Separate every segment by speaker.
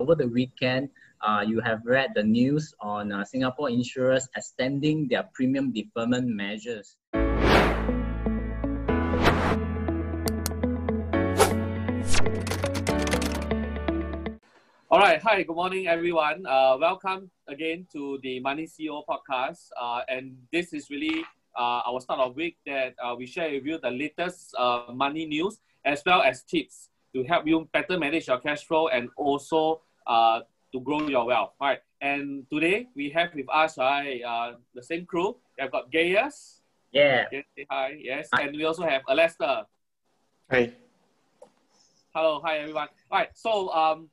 Speaker 1: over the weekend, uh, you have read the news on uh, Singapore insurers extending their premium deferment measures.
Speaker 2: All right. Hi. Good morning, everyone. Uh, welcome again to the Money CEO podcast. Uh, and this is really uh, our start of week that uh, we share with you the latest money news as well as tips to help you better manage your cash flow and also uh, to grow your wealth. All right. And today we have with us right, uh, the same crew. We've got Gaius.
Speaker 1: Yeah.
Speaker 2: Yes, say hi. Yes. And we also have Alester.
Speaker 3: Hey.
Speaker 2: Hello. Hi, everyone. All right. So, um,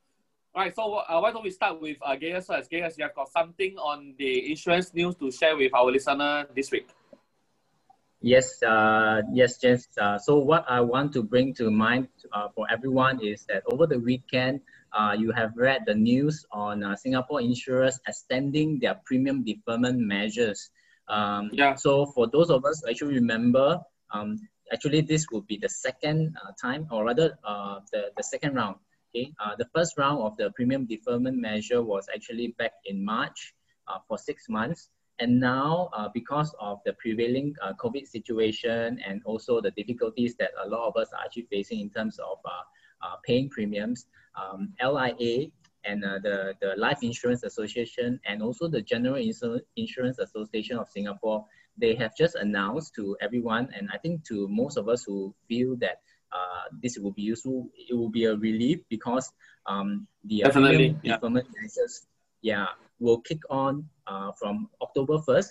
Speaker 2: all right. So, uh, why don't we start with uh, Gaius first? Gaius, you have got something on the insurance news to share with our listener this week.
Speaker 1: Yes, uh, yes, James. Uh, so what I want to bring to mind uh, for everyone is that over the weekend, uh, you have read the news on uh, Singapore insurers extending their premium deferment measures. Um,
Speaker 2: Yeah.
Speaker 1: So for those of us who actually remember, um, actually this will be the second uh, time, or rather uh, the, the second round. Okay, uh, the first round of the premium deferment measure was actually back in March for six months. And now, uh, because of the prevailing uh, COVID situation and also the difficulties that a lot of us are actually facing in terms of uh, paying premiums, um, LIA and uh, the, the Life Insurance Association and also the General Insu- Insurance Association of Singapore, they have just announced to everyone, and I think to most of us who feel that uh, this will be useful, it will be a relief because um, the uh,
Speaker 2: Definitely, yeah.
Speaker 1: deferment measures, yeah, will kick on uh, from October 1st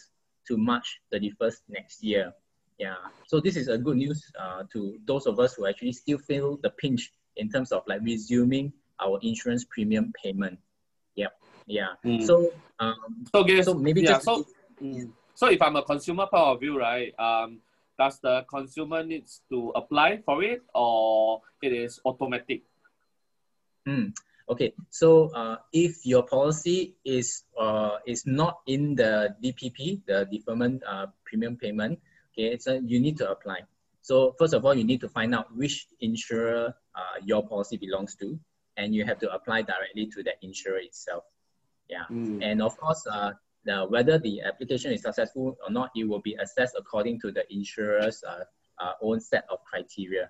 Speaker 1: to March 31st next year. Yeah, so this is a good news uh, to those of us who actually still feel the pinch in terms of like resuming our insurance premium payment. Yep, yeah.
Speaker 2: Mm.
Speaker 1: So, um,
Speaker 2: So, Gaius,
Speaker 1: so maybe
Speaker 2: yeah,
Speaker 1: just
Speaker 2: so, mm, so if I'm a consumer point of view, right, um, does the consumer needs to apply for it or it is automatic?
Speaker 1: Mm, okay, so uh, if your policy is uh, is not in the DPP, the deferment uh, premium payment, okay, so you need to apply. So first of all, you need to find out which insurer uh, your policy belongs to, and you have to apply directly to that insurer itself. Yeah,
Speaker 2: Mm.
Speaker 1: and of course, uh, the, whether the application is successful or not, it will be assessed according to the insurer's uh, uh, own set of criteria.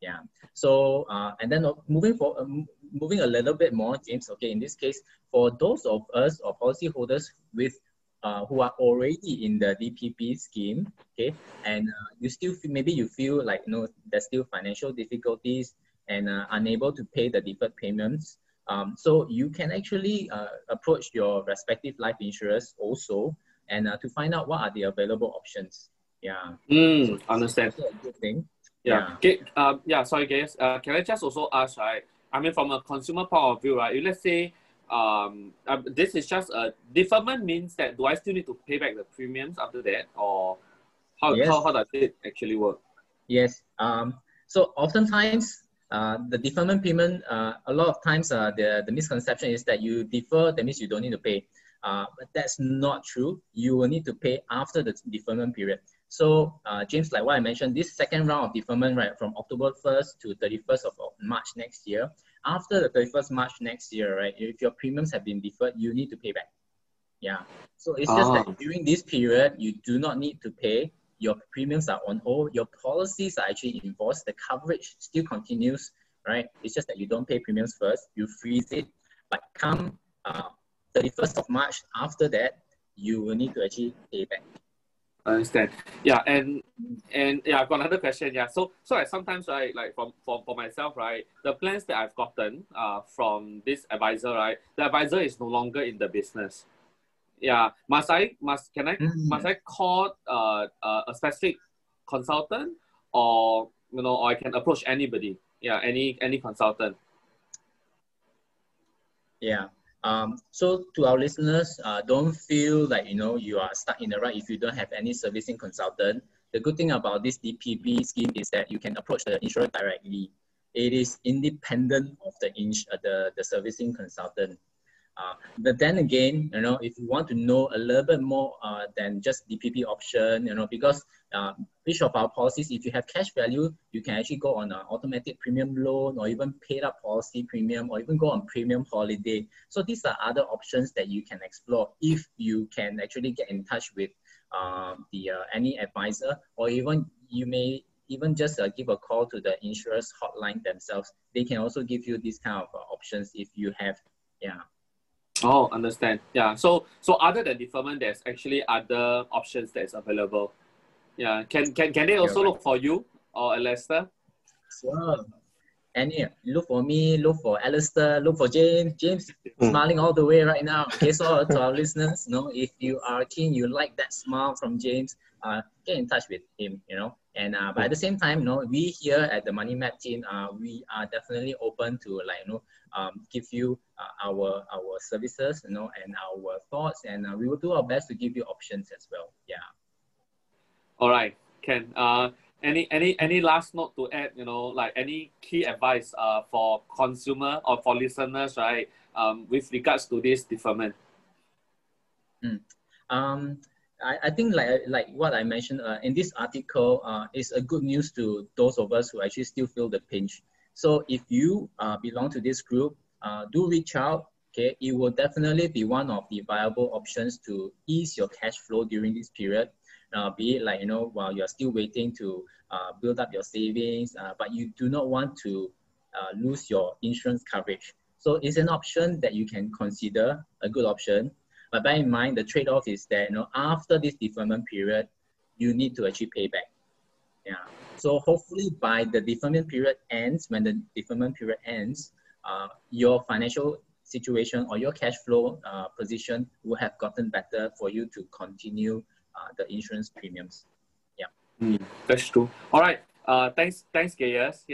Speaker 1: Yeah. So uh, and then uh, moving for um, moving a little bit more, James. Okay, in this case, for those of us or policyholders with uh, who are already in the DPP scheme, okay, and uh, you still feel, maybe you feel like you know there's still financial difficulties and uh, unable to pay the deferred payments. Um, so you can actually uh, approach your respective life insurers also and uh, to find out what are the available options. Yeah,
Speaker 2: Mm, understand.
Speaker 1: a good thing.
Speaker 2: Yeah. Okay. Um, yeah. Sorry, guys. Uh, can I just also ask, right? I mean, from a consumer point of view, right? If let's say, um, uh, this is just a deferment means that do I still need to pay back the premiums after that, or how
Speaker 1: Yes.
Speaker 2: how, how does it actually work?
Speaker 1: Yes. Um, so oftentimes, uh, the deferment payment, uh, a lot of times, uh, the, the misconception is that you defer, that means you don't need to pay. Uh, but that's not true. You will need to pay after the deferment period. So, uh, James, like what I mentioned, this second round of deferment, right, from October 1st to 31st of March next year, after the 31st March next year, right, if your premiums have been deferred, you need to pay back. Yeah. So it's just
Speaker 2: Ah.
Speaker 1: that during this period, you do not need to pay. Your premiums are on hold. Your policies are actually enforced. The coverage still continues, right? It's just that you don't pay premiums first. You freeze it. But come uh, 31st of March, after that, you will need to actually pay back.
Speaker 2: I understand. Yeah, and and yeah, I've got another question. Yeah, so so like sometimes right, like from for, for myself, right, the plans that I've gotten uh from this advisor, right, the advisor is no longer in the business. Yeah, must I must can I
Speaker 1: Mm.
Speaker 2: must I call uh, uh a specific consultant or you know or I can approach anybody. Yeah, any any consultant.
Speaker 1: Yeah. Um, so to our listeners, uh, don't feel like you know you are stuck in the rut if you don't have any servicing consultant. The good thing about this DPP scheme is that you can approach the insurer directly. It is independent of the ins- uh, the, the servicing consultant. Uh, but then again, you know, if you want to know a little bit more uh, than just DPP option, you know, because uh, which of our policies, if you have cash value, you can actually go on an automatic premium loan or even paid up policy premium or even go on premium holiday. So these are other options that you can explore if you can actually get in touch with uh, the uh, any advisor or even you may even just uh, give a call to the insurance hotline themselves. They can also give you these kind of uh, options if you have, yeah.
Speaker 2: Oh, understand. Yeah. So so other than deferment, there's actually other options that's available. Yeah. Can can can they also look for you or Lester?
Speaker 1: Sure. Any look for me, look for Alistair, look for James. James mm. smiling all the way right now. Okay, so to our listeners, you know, if you are keen, you like that smile from James, uh, get in touch with him, you know. And uh, but at the same time, you know, we here at the Money Map team, uh, we are definitely open to like you know, um, give you uh, our our services, you know, and our thoughts, and uh, we will do our best to give you options as well. Yeah.
Speaker 2: All right, Ken. Uh, any any any last note to add? You know, like any key advice uh for consumer or for listeners, right? Um, with regards to this deferment.
Speaker 1: Mm. Um I, I think like like what I mentioned uh, in this article uh, is a good news to those of us who actually still feel the pinch. So if you uh, belong to this group, uh, do reach out. Okay, it will definitely be one of the viable options to ease your cash flow during this period. Uh, be it like you know while you're still waiting to uh, build up your savings, uh, but you do not want to uh, lose your insurance coverage. So it's an option that you can consider a good option. But bear in mind, the trade-off is that you know after this deferment period, you need to actually pay back. Yeah. So hopefully by the deferment period ends, when the deferment period ends, uh, your financial situation or your cash flow uh, position will have gotten better for you to continue uh, the insurance premiums. Yeah.
Speaker 2: Mm, that's true. All right. Uh, thanks, thanks, Gaius.